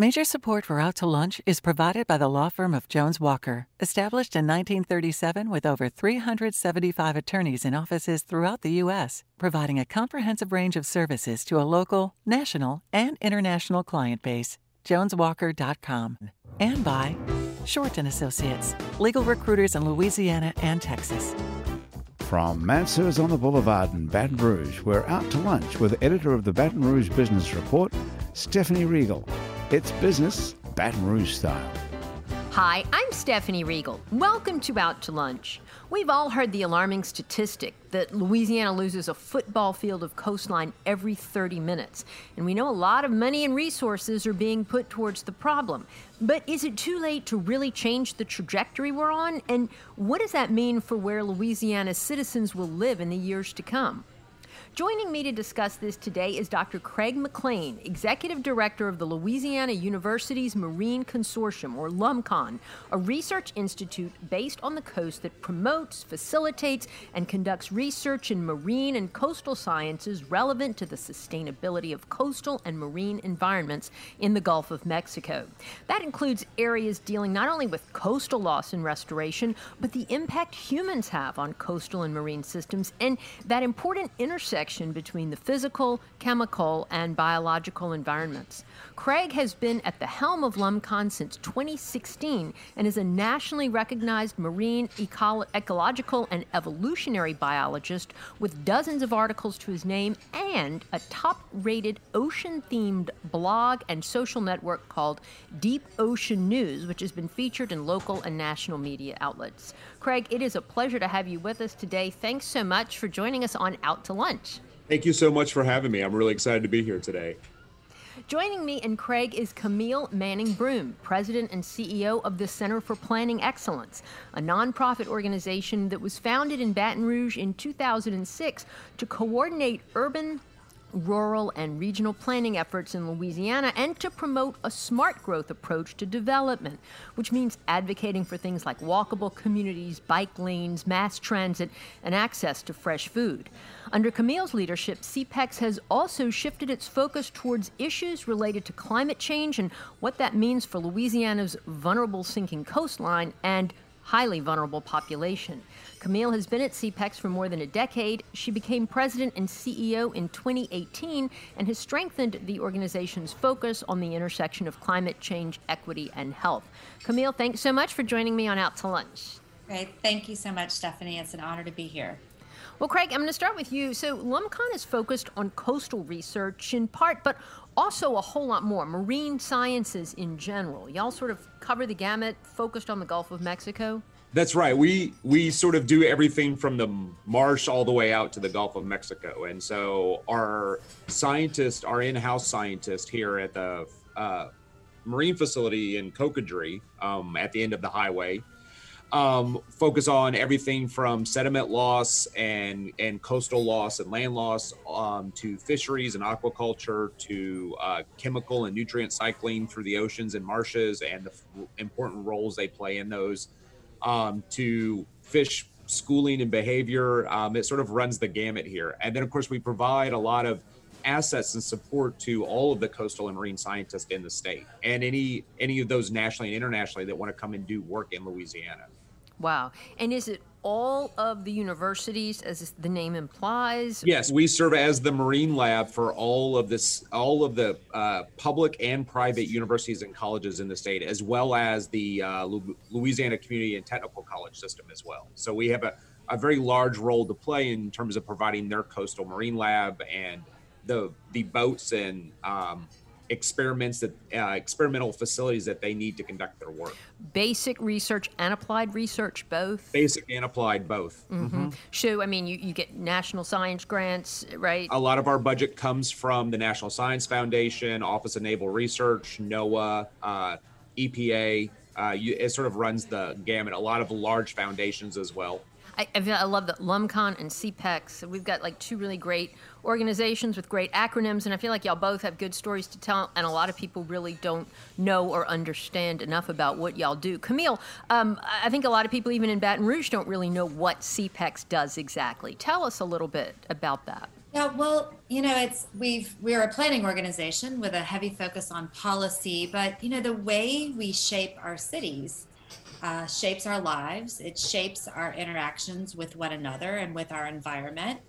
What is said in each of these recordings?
Major support for Out to Lunch is provided by the law firm of Jones Walker, established in 1937 with over 375 attorneys in offices throughout the U.S., providing a comprehensive range of services to a local, national, and international client base. JonesWalker.com. And by Short and Associates, legal recruiters in Louisiana and Texas. From Mansur's on the Boulevard in Baton Rouge, we're out to lunch with editor of the Baton Rouge Business Report, Stephanie Riegel. It's business Baton Rouge style. Hi, I'm Stephanie Riegel. Welcome to Out to Lunch. We've all heard the alarming statistic that Louisiana loses a football field of coastline every 30 minutes. And we know a lot of money and resources are being put towards the problem. But is it too late to really change the trajectory we're on? And what does that mean for where Louisiana's citizens will live in the years to come? Joining me to discuss this today is Dr. Craig McClain, Executive Director of the Louisiana Universities Marine Consortium, or LUMCON, a research institute based on the coast that promotes, facilitates, and conducts research in marine and coastal sciences relevant to the sustainability of coastal and marine environments in the Gulf of Mexico. That includes areas dealing not only with coastal loss and restoration, but the impact humans have on coastal and marine systems and that important intersection connection between the physical, chemical, and biological environments. Craig has been at the helm of LUMCON since 2016 and is a nationally recognized marine eco- ecological and evolutionary biologist with dozens of articles to his name and a top rated ocean themed blog and social network called Deep Ocean News, which has been featured in local and national media outlets. Craig, it is a pleasure to have you with us today. Thanks so much for joining us on Out to Lunch. Thank you so much for having me. I'm really excited to be here today. Joining me and Craig is Camille Manning Broome, President and CEO of the Center for Planning Excellence, a nonprofit organization that was founded in Baton Rouge in 2006 to coordinate urban rural and regional planning efforts in Louisiana and to promote a smart growth approach to development, which means advocating for things like walkable communities, bike lanes, mass transit, and access to fresh food. Under Camille's leadership, CPEX has also shifted its focus towards issues related to climate change and what that means for Louisiana's vulnerable sinking coastline and highly vulnerable population. Camille has been at CPEX for more than a decade. She became president and CEO in 2018 and has strengthened the organization's focus on the intersection of climate change, equity, and health. Camille, thanks so much for joining me on Out to Lunch. Great. Thank you so much, Stephanie. It's an honor to be here. Well, Craig, I'm going to start with you. So, LUMCON is focused on coastal research in part, but also a whole lot more marine sciences in general. Y'all sort of cover the gamut, focused on the Gulf of Mexico. That's right. We we sort of do everything from the marsh all the way out to the Gulf of Mexico, and so our scientist, our in-house scientist here at the uh, marine facility in Cocodrie, um, at the end of the highway, um, focus on everything from sediment loss and and coastal loss and land loss um, to fisheries and aquaculture to uh, chemical and nutrient cycling through the oceans and marshes and the f- important roles they play in those um, to fish schooling and behavior. Um, it sort of runs the gamut here, and then of course we provide a lot of assets and support to all of the coastal and marine scientists in the state and any any of those nationally and internationally that want to come and do work in Louisiana. Wow. And is it all of the universities, as the name implies? Yes, we serve as the marine lab for all of this, all of the uh, public and private universities and colleges in the state, as well as the uh, Louisiana Community and Technical College system as well. So we have a, a very large role to play in terms of providing their coastal marine lab and the the boats and um, experiments that uh, experimental facilities that they need to conduct their work. Basic research and applied research both. Basic and applied both. Mm-hmm. Mm-hmm. So I mean, you, you get national science grants, right? A lot of our budget comes from the National Science Foundation, Office of Naval Research, NOAA, uh, EPA. Uh, you, it sort of runs the gamut. A lot of large foundations as well. I, I, love that LUMCON and CPEX. We've got like two really great organizations with great acronyms, and I feel like y'all both have good stories to tell, and a lot of people really don't know or understand enough about what y'all do. Camille, um, I think a lot of people, even in Baton Rouge, don't really know what CPEX does exactly. Tell us a little bit about that. Yeah, well, you know, it's we've we're a planning organization with a heavy focus on policy, but you know, the way we shape our cities uh, shapes our lives. It shapes our interactions with one another and with our environment.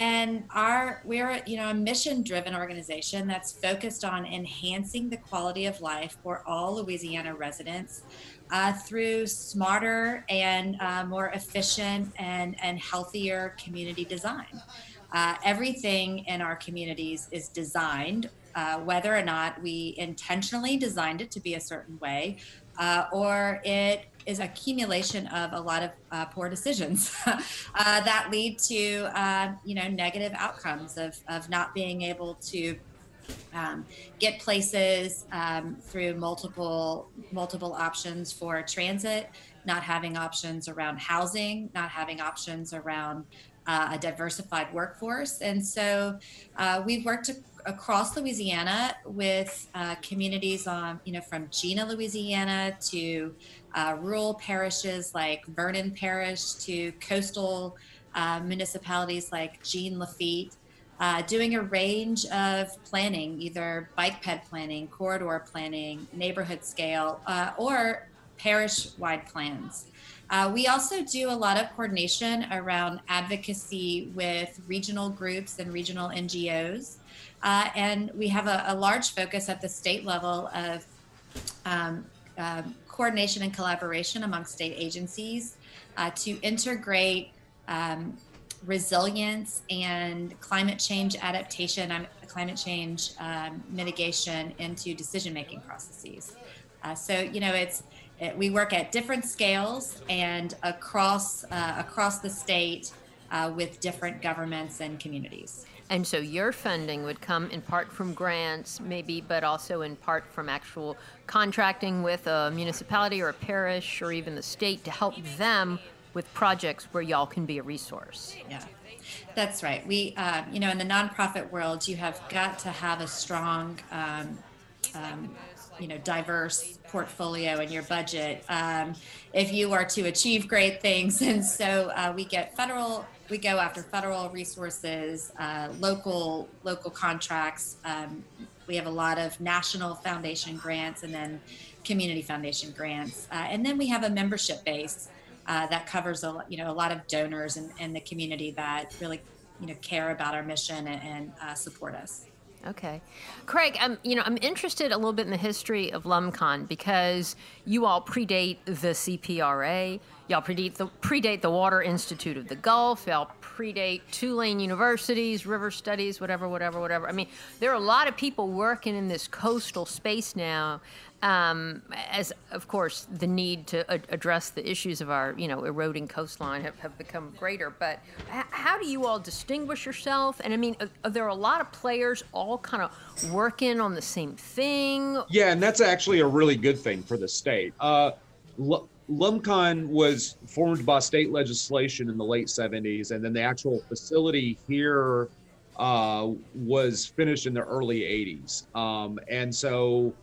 And our we're you know a mission-driven organization that's focused on enhancing the quality of life for all Louisiana residents uh, through smarter and uh, more efficient and and healthier community design. Uh, everything in our communities is designed, uh, whether or not we intentionally designed it to be a certain way, uh, or it is accumulation of a lot of uh, poor decisions uh, that lead to uh, you know negative outcomes of, of not being able to um, get places um, through multiple multiple options for transit, not having options around housing, not having options around uh, a diversified workforce. And so uh, we've worked across Louisiana with uh, communities on, you know, from Jena, Louisiana to uh, rural parishes like Vernon Parish to coastal uh, municipalities like Jean Lafitte. Uh, doing a range of planning, either bike ped planning, corridor planning, neighborhood scale, or parish wide plans. Uh, we also do a lot of coordination around advocacy with regional groups and regional NGOs. Uh, and we have a, a, large focus at the state level of um, uh, coordination and collaboration among state agencies uh, to integrate um, resilience and climate change adaptation, um, climate change um, mitigation into decision making processes. Uh, so, you know, it's we work at different scales and across uh, across the state uh, with different governments and communities. And so your funding would come in part from grants, maybe, but also in part from actual contracting with a municipality or a parish or even the state to help them with projects where y'all can be a resource. Yeah. That's right. We, uh, you know, in the nonprofit world, you have got to have a strong um, um, you know diverse portfolio and your budget. Um, if you are to achieve great things and so uh, we get federal we go after federal resources uh, local local contracts. Um, we have a lot of national foundation grants and then community foundation grants. Uh, and then we have a membership base uh, that covers a you know a lot of donors in, in the community that really you know care about our mission and, and uh, support us Okay, Craig. I'm you know I'm interested a little bit in the history of LumCon because you all predate the CPRA. Y'all predate the predate the Water Institute of the Gulf. Y'all predate Tulane universities, river studies, whatever, whatever, whatever. I mean, there are a lot of people working in this coastal space now um, as of course the need to a- address the issues of our you know eroding coastline have, have become greater. But h- how do you all distinguish yourself? And i mean are, are there a lot of players all kind of working on the same thing? Yeah and that's actually a really good thing for the state. Uh, lumcon was formed by state legislation in the late 70s and then the actual facility here uh, was finished in the early 80s um, and so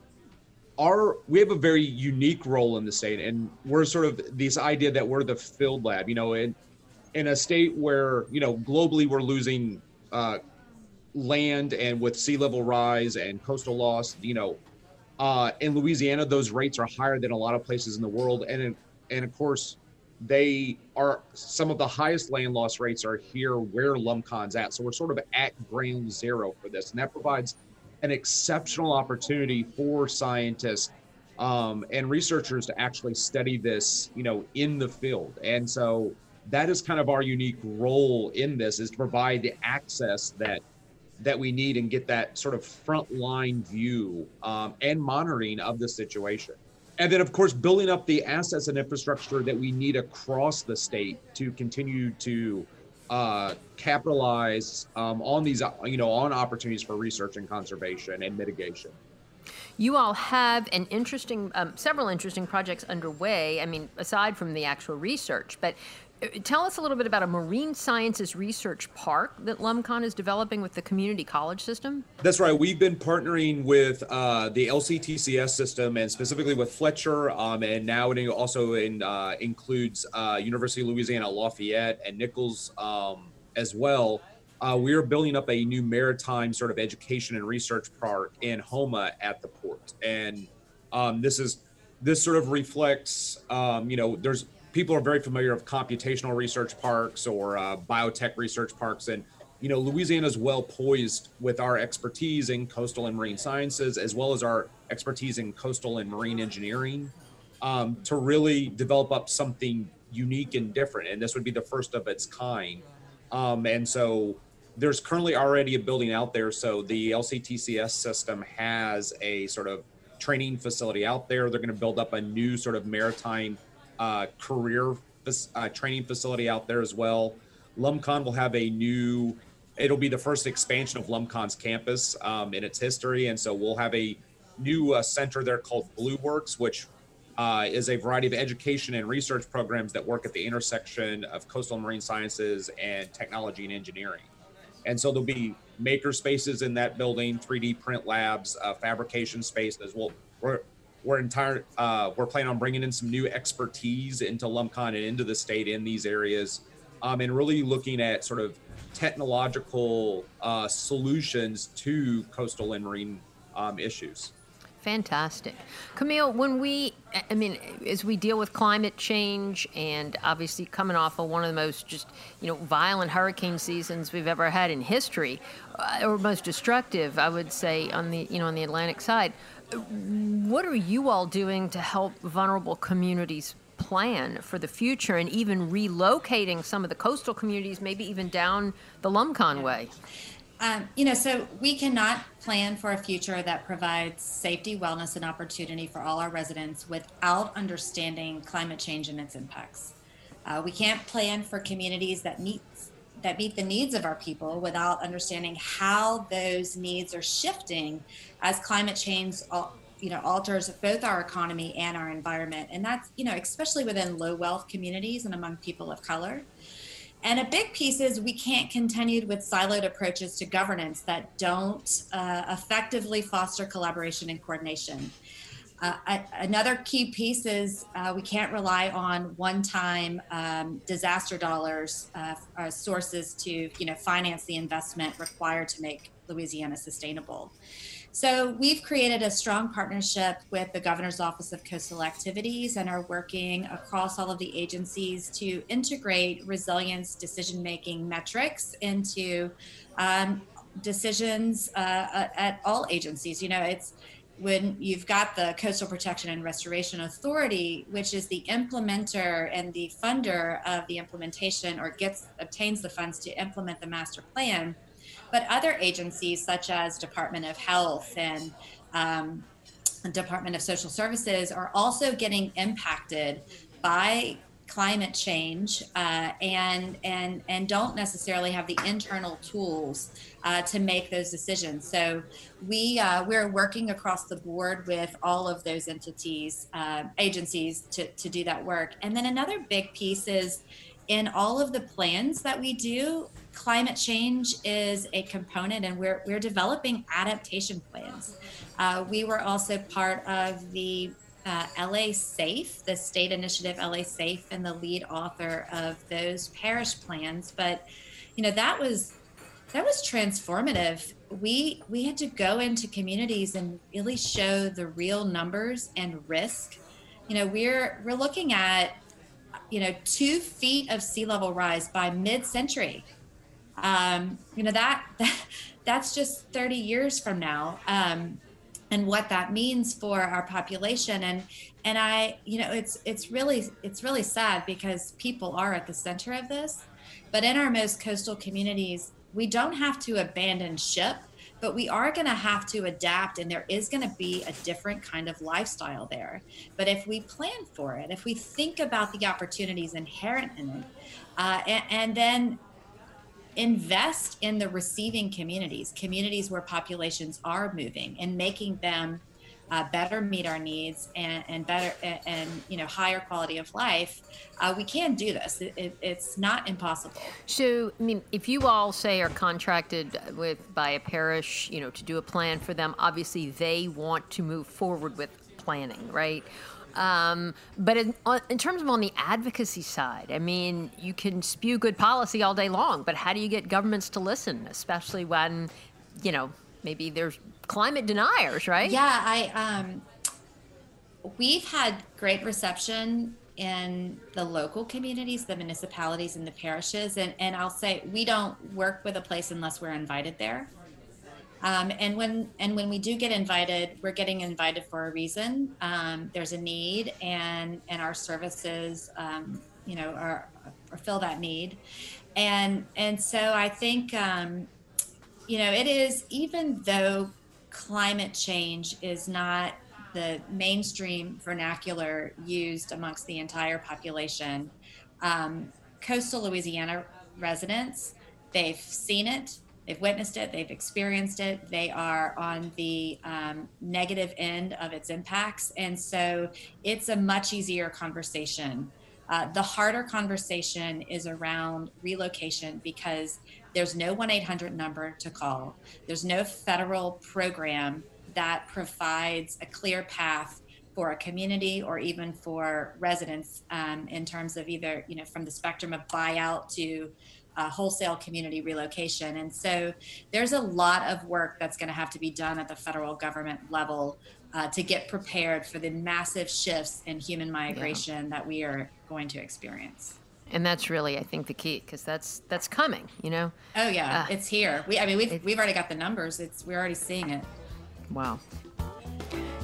our we have a very unique role in the state and we're sort of this idea that we're the field lab you know in in a state where you know globally we're losing uh, land and with sea level rise and coastal loss you know uh, in louisiana those rates are higher than a lot of places in the world. And in, and of course they are some of the highest land loss rates are here where lumcon's at. So we're sort of at ground zero for this. And that provides an exceptional opportunity for scientists um, and researchers to actually study this, you know, in the field. And so that is kind of our unique role in this is to provide the access that that we need and get that sort of frontline view um, and monitoring of the situation. And then, of course, building up the assets and infrastructure that we need across the state to continue to uh, capitalize um, on these, you know, on opportunities for research and conservation and mitigation. You all have an interesting, um, several interesting projects underway. I mean, aside from the actual research, but tell us a little bit about a marine sciences research park that LumCon is developing with the community college system. That's right. We've been partnering with uh, the LCTCS system and specifically with Fletcher, um, and now it also in, uh, includes uh, University of Louisiana Lafayette and Nicholls um, as well. uh, we are building up a new maritime sort of education and research park in Houma at the port, and um, this is this sort of reflects, um, you know, there's people are very familiar with computational research parks or uh, biotech research parks, and you know, Louisiana is well poised with our expertise in coastal and marine sciences, as well as our expertise in coastal and marine engineering, um, to really develop up something unique and different. And this would be the first of its kind. Um, and so there's currently already a building out there. So the LCTCS system has a sort of training facility out there. They're going to build up a new sort of maritime uh, career uh, training facility out there as well. LumCon will have a new, it'll be the first expansion of LumCon's campus um, in its history. And so we'll have a new uh, center there called BlueWorks, which uh, is a variety of education and research programs that work at the intersection of coastal marine sciences and technology and engineering. And so there'll be maker spaces in that building, 3D print labs, uh, fabrication spaces. We'll, we're we're entire uh, we're planning on bringing in some new expertise into LumCon and into the state in these areas, um, and really looking at sort of technological uh, solutions to coastal and marine um, issues. Fantastic. Camille, when we, I mean, as we deal with climate change and obviously coming off of one of the most just, you know, violent hurricane seasons we've ever had in history, uh, or most destructive, I would say, on the, you know, on the Atlantic side, what are you all doing to help vulnerable communities plan for the future and even relocating some of the coastal communities, maybe even down the LumCon way? Um, you know, so we cannot plan for a future that provides safety, wellness, and opportunity for all our residents without understanding climate change and its impacts. Uh, we can't plan for communities that meet that meet the needs of our people without understanding how those needs are shifting as climate change you know alters both our economy and our environment and that's you know especially within low wealth communities and among people of color and a big piece is we can't continue with siloed approaches to governance that don't uh, effectively foster collaboration and coordination. Uh, another key piece is uh, we can't rely on one-time um, disaster dollars uh, sources to, you know, finance the investment required to make Louisiana sustainable. So we've created a strong partnership with the Governor's Office of Coastal Activities and are working across all of the agencies to integrate resilience decision making metrics into um, decisions uh, at all agencies. You know, it's when you've got the Coastal Protection and Restoration Authority, which is the implementer and the funder of the implementation or gets obtains the funds to implement the master plan. But other agencies such as Department of Health and um, Department of Social Services are also getting impacted by climate change uh, and and and don't necessarily have the internal tools uh, to make those decisions. So we uh, we're working across the board with all of those entities, uh, agencies to to do that work. And then another big piece is in all of the plans that we do, climate change is a component, and we're we're developing adaptation plans. Uh, we were also part of the uh, LA Safe, the state initiative LA Safe, and the lead author of those parish plans. But you know that was that was transformative. We we had to go into communities and really show the real numbers and risk. You know, we're we're looking at you know, two feet of sea level rise by mid-century. Um, you know that, that that's just 30 years from now, um, and what that means for our population. And and I, you know, it's it's really it's really sad because people are at the center of this, but in our most coastal communities, we don't have to abandon ship but we are going to have to adapt and there is going to be a different kind of lifestyle there but if we plan for it if we think about the opportunities inherent in it uh, and, and then invest in the receiving communities communities where populations are moving and making them uh, better meet our needs and, and better and, and, you know higher quality of life uh, we can do this it, it, it's not impossible so i mean if you all say are contracted with by a parish you know to do a plan for them obviously they want to move forward with planning, right? Um, but in, in, terms of on the advocacy side, I mean, you can spew good policy all day long, but how do you get governments to listen, especially when, you know, maybe there's climate deniers, right? Yeah, I um, we've had great reception in the local communities, the municipalities, and the parishes, and and I'll say we don't work with a place unless we're invited there. Um, and when and when we do get invited, we're getting invited for a reason. Um, there's a need, and and our services, um, you know, are, are, fill that need. And and so I think, um, you know, it is even though climate change is not the mainstream vernacular used amongst the entire population. Um, coastal Louisiana residents, they've seen it, They've witnessed it, they've experienced it, they are on the um, negative end of its impacts. And so it's a much easier conversation. Uh, the harder conversation is around relocation because there's no 1 800 number to call, there's no federal program that provides a clear path for a community or even for residents um, in terms of either you know from the spectrum of buyout to uh, wholesale community relocation. And so there's a lot of work that's going to have to be done at the federal government level uh, to get prepared for the massive shifts in human migration yeah. that we are going to experience. And that's really, I think, the key because that's that's coming. You know. Oh yeah, uh, it's here. We, I mean, we've we've already got the numbers. It's we're already seeing it. Wow.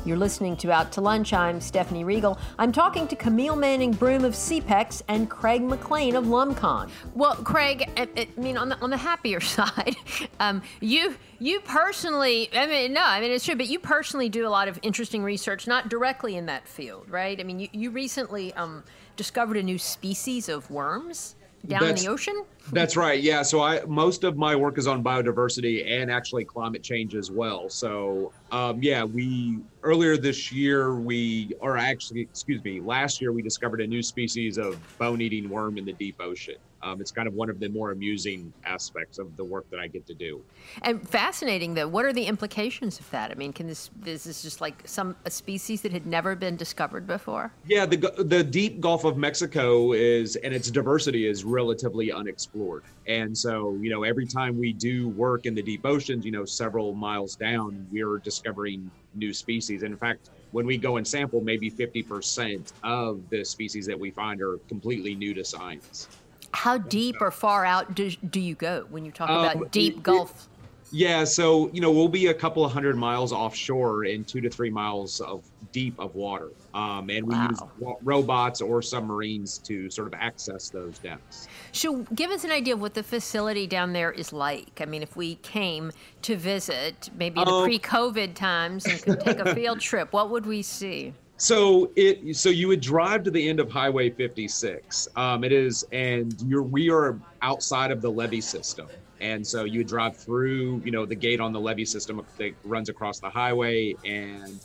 You're listening to Out to Lunch. I'm Stephanie Riegel. I'm talking to Camille Manning Broome of CPEX and Craig McClain of LumCon. Well, Craig, I, I mean, on the, on the happier side, um, you you personally, I mean, no, I mean, it's true, but you personally do a lot of interesting research, not directly in that field, right? I mean, you, you recently um, discovered a new species of worms down that's, in the ocean? That's right. Yeah. So I most of my work is on biodiversity and actually climate change as well. So um, yeah, we earlier this year we or actually excuse me, last year we discovered a new species of bone-eating worm in the deep ocean. Um, it's kind of one of the more amusing aspects of the work that I get to do. And fascinating, though. What are the implications of that? I mean, can this this is this just like some a species that had never been discovered before? Yeah, the the deep Gulf of Mexico is and its diversity is relatively unexplored, and so you know every time we do work in the deep oceans, you know several miles down, we're discovering new species. And in fact, when we go and sample, maybe 50% of the species that we find are completely new to science. How deep or far out do, do you go when you talk um, about deep it, Gulf? Yeah, so you know we'll be a couple of hundred miles offshore and two to three miles of deep of water, um, and we wow. use robots or submarines to sort of access those depths. So, give us an idea of what the facility down there is like. I mean, if we came to visit, maybe in um, pre-COVID times, and could take a field trip, what would we see? So it so you would drive to the end of Highway 56. Um, it is, and you're we are outside of the levee system, and so you would drive through, you know, the gate on the levee system that runs across the highway, and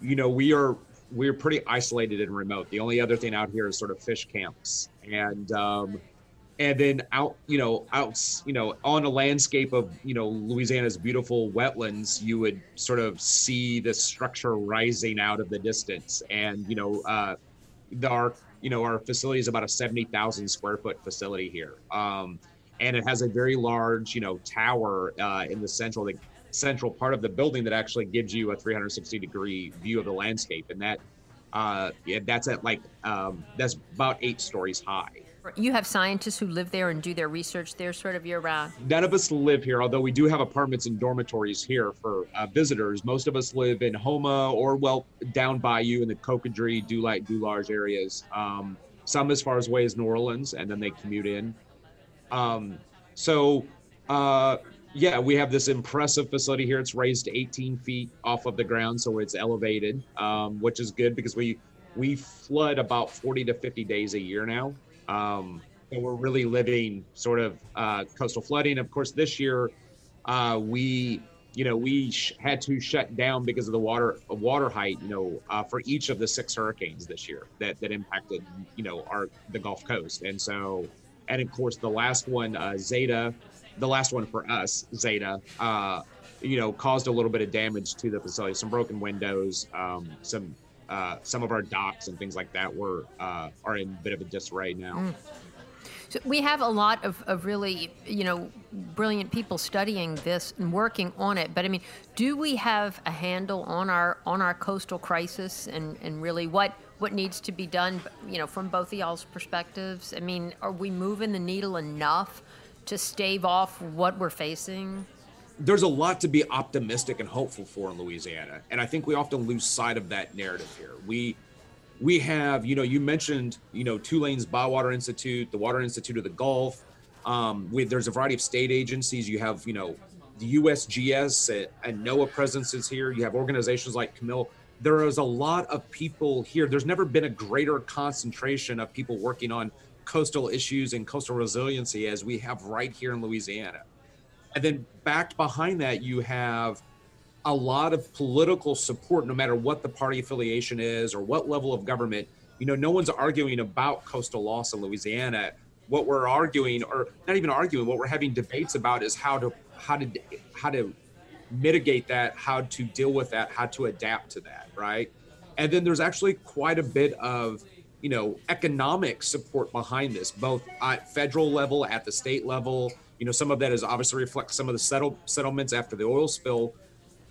you know we are we're pretty isolated and remote. The only other thing out here is sort of fish camps, and um, and then out you know out you know on a landscape of you know louisiana's beautiful wetlands you would sort of see the structure rising out of the distance. And you know uh our you know our facility is about a 70000 square foot facility here. Um and it has a very large you know tower uh in the central the central part of the building that actually gives you a 360 degree view of the landscape. And that uh yeah, that's at like um that's about eight stories high you have scientists who live there and do their research there sort of year round? None of us live here, although we do have apartments and dormitories here for uh, visitors. Most of us live in Houma or, well, down by you in the Cocodrie, Dulac, Dularge areas. Um, some as far as away as New Orleans, and then they commute in. Um, so, uh, yeah, we have this impressive facility here. It's raised 18 feet off of the ground, so it's elevated, um, which is good because we we flood about 40 to 50 days a year now. Um, we're really living sort of uh, coastal flooding. Of course, this year uh, we, you know, we sh- had to shut down because of the water water height. You know, uh, for each of the six hurricanes this year that that impacted, you know, our the Gulf Coast. And so, and of course, the last one, uh, Zeta, the last one for us, Zeta. Uh, you know, caused a little bit of damage to the facility, some broken windows, um, some uh, some of our docks and things like that were uh, are in a bit of a disarray now. Mm. So we have a lot of, of really, you know, brilliant people studying this and working on it. But I mean, do we have a handle on our on our coastal crisis and, and really what what needs to be done, you know, from both of y'all's perspectives? I mean, are we moving the needle enough to stave off what we're facing? There's a lot to be optimistic and hopeful for in Louisiana, and I think we often lose sight of that narrative here. We we have, you know, you mentioned, you know, Tulane's Bywater Institute, the Water Institute of the Gulf. Um, there's a variety of state agencies. You have, you know, the USGS and, and NOAA presences here. You have organizations like Camille. There is a lot of people here. There's never been a greater concentration of people working on coastal issues and coastal resiliency as we have right here in Louisiana. And then backed behind that, you have a lot of political support, no matter what the party affiliation is or what level of government. You know, no one's arguing about coastal loss in Louisiana. What we're arguing, or not even arguing, what we're having debates about is how to how to how to mitigate that, how to deal with that, how to adapt to that, right? And then there's actually quite a bit of you know economic support behind this, both at federal level, at the state level. You know, some of that is obviously reflects some of the settle, settlements after the oil spill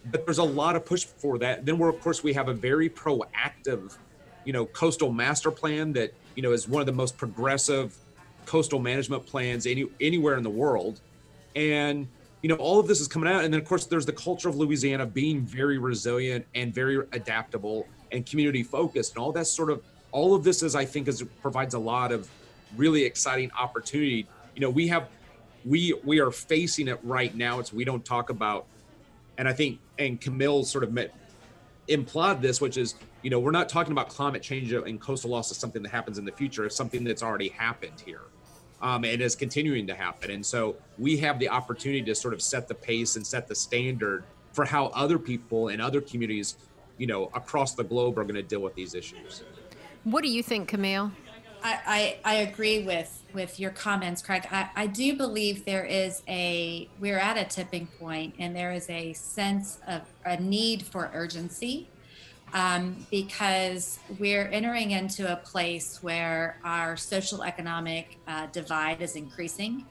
but there's a lot of push for that. Then we're of course we have a very proactive, you know, coastal master plan that you know is one of the most progressive coastal management plans any anywhere in the world, and you know all of this is coming out. And then of course there's the culture of Louisiana being very resilient and very adaptable and community focused, and all that sort of all of this is I think is provides a lot of really exciting opportunity. You know, we have we we are facing it right now. It's we don't talk about and I think and Camille sort of met, implied this, which is you know we're not talking about climate change and coastal loss as something that happens in the future. It's something that's already happened here. Um, and is continuing to happen. And so we have the opportunity to sort of set the pace and set the standard for how other people and other communities, you know, across the globe are going to deal with these issues. What do you think, Camille? I, I, I agree with with your comments, Craig. I, I do believe there is a we're at a tipping point, and there is a sense of a need for urgency um, because we're entering into a place where our social economic uh, divide is increasing,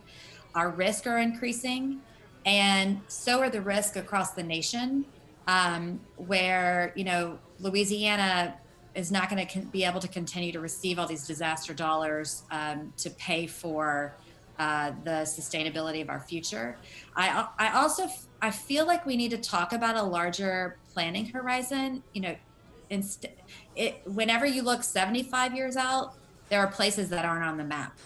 our risks are increasing, and so are the risks across the nation. Um, where you know Louisiana is not going to be able to continue to receive all these disaster dollars um, to pay for uh, the sustainability of our future. I, I also I feel like we need to talk about a larger planning horizon. You know, inst- it, whenever you look 75 years out, there are places that aren't on the map,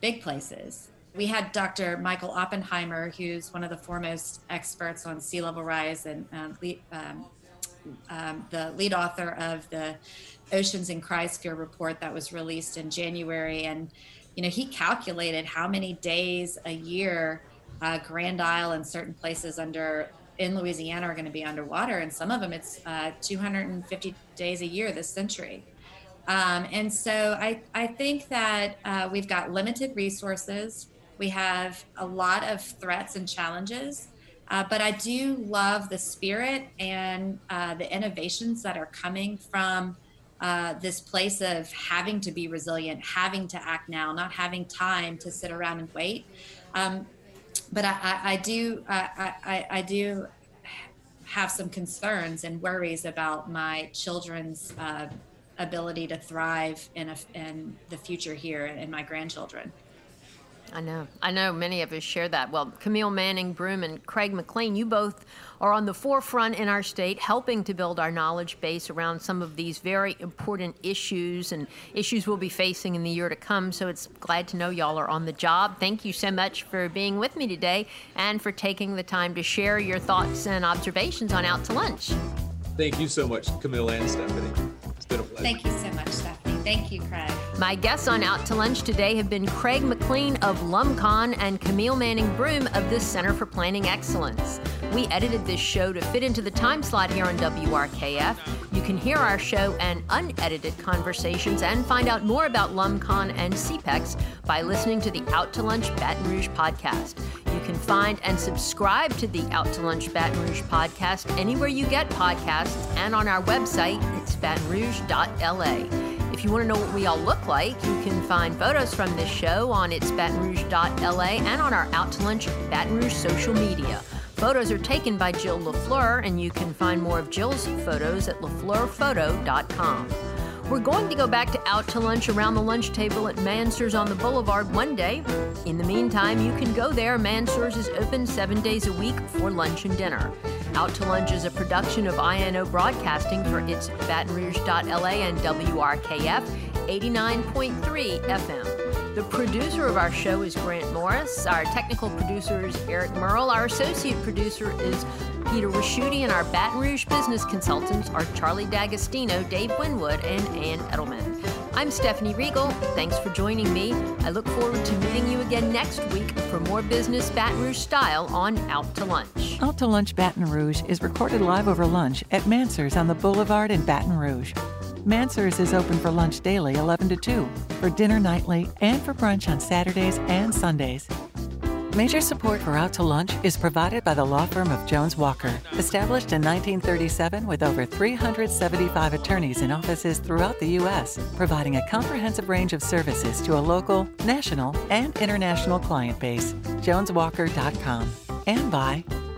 big places. We had Dr. Michael Oppenheimer, who's one of the foremost experts on sea level rise and um, um, um, the lead author of the Oceans and Cryosphere report that was released in January. And, you know, he calculated how many days a year uh, Grand Isle and certain places under in Louisiana are going to be underwater. And some of them it's uh, 250 days a year this century. Um, and so I, I think that uh, we've got limited resources. We have a lot of threats and challenges. Uh, but I do love the spirit and uh, the innovations that are coming from uh, this place of having to be resilient, having to act now, not having time to sit around and wait. Um, but I, I, I do, I, I, do have some concerns and worries about my children's uh, ability to thrive in, a, in the future here and my grandchildren. I know. I know many of us share that. Well, Camille Manning Broome and Craig McClain, you both are on the forefront in our state helping to build our knowledge base around some of these very important issues and issues we'll be facing in the year to come. So it's glad to know y'all are on the job. Thank you so much for being with me today and for taking the time to share your thoughts and observations on Out to Lunch. Thank you so much, Camille and Stephanie. It's been a pleasure. Thank you so much, Stephanie. Thank you, Craig. My guests on Out to Lunch today have been Craig McClain of LumCon and Camille Manning Broome of the Center for Planning Excellence. We edited this show to fit into the time slot here on WRKF. You can hear our show and unedited conversations and find out more about LumCon and CPEX by listening to the Out to Lunch Baton Rouge podcast. You can find and subscribe to the Out to Lunch Baton Rouge podcast anywhere you get podcasts and on our website, it's batonrouge.la. If you want to know what we all look like, you can find photos from this show on its batonrouge.la and on our Out to Lunch Baton Rouge social media. Photos are taken by Jill LaFleur, and you can find more of Jill's photos at lafleurphoto.com. We're going to go back to out to lunch around the lunch table at Mansur's on the Boulevard one day. In the meantime, you can go there. Mansur's is open seven days a week for lunch and dinner. Out to Lunch is a production of INO Broadcasting for its Baton Rouge.la and WRKF 89.3 FM. The producer of our show is Grant Morris. Our technical producer is Eric Merle. Our associate producer is Peter Ricchiuti, and our Baton Rouge business consultants are Charlie D'Agostino, Dave Winwood, and Ann Edelman. I'm Stephanie Riegel. Thanks for joining me. I look forward to meeting you again next week for more business Baton Rouge style on Out to Lunch. Out to Lunch Baton Rouge is recorded live over lunch at Mansur's on the Boulevard in Baton Rouge. Mansur's is open for lunch daily 11 to 2, for dinner nightly, and for brunch on Saturdays and Sundays. Major support for Out to Lunch is provided by the law firm of Jones Walker, established in 1937 with over 375 attorneys in offices throughout the U.S., providing a comprehensive range of services to a local, national, and international client base. JonesWalker.com. And by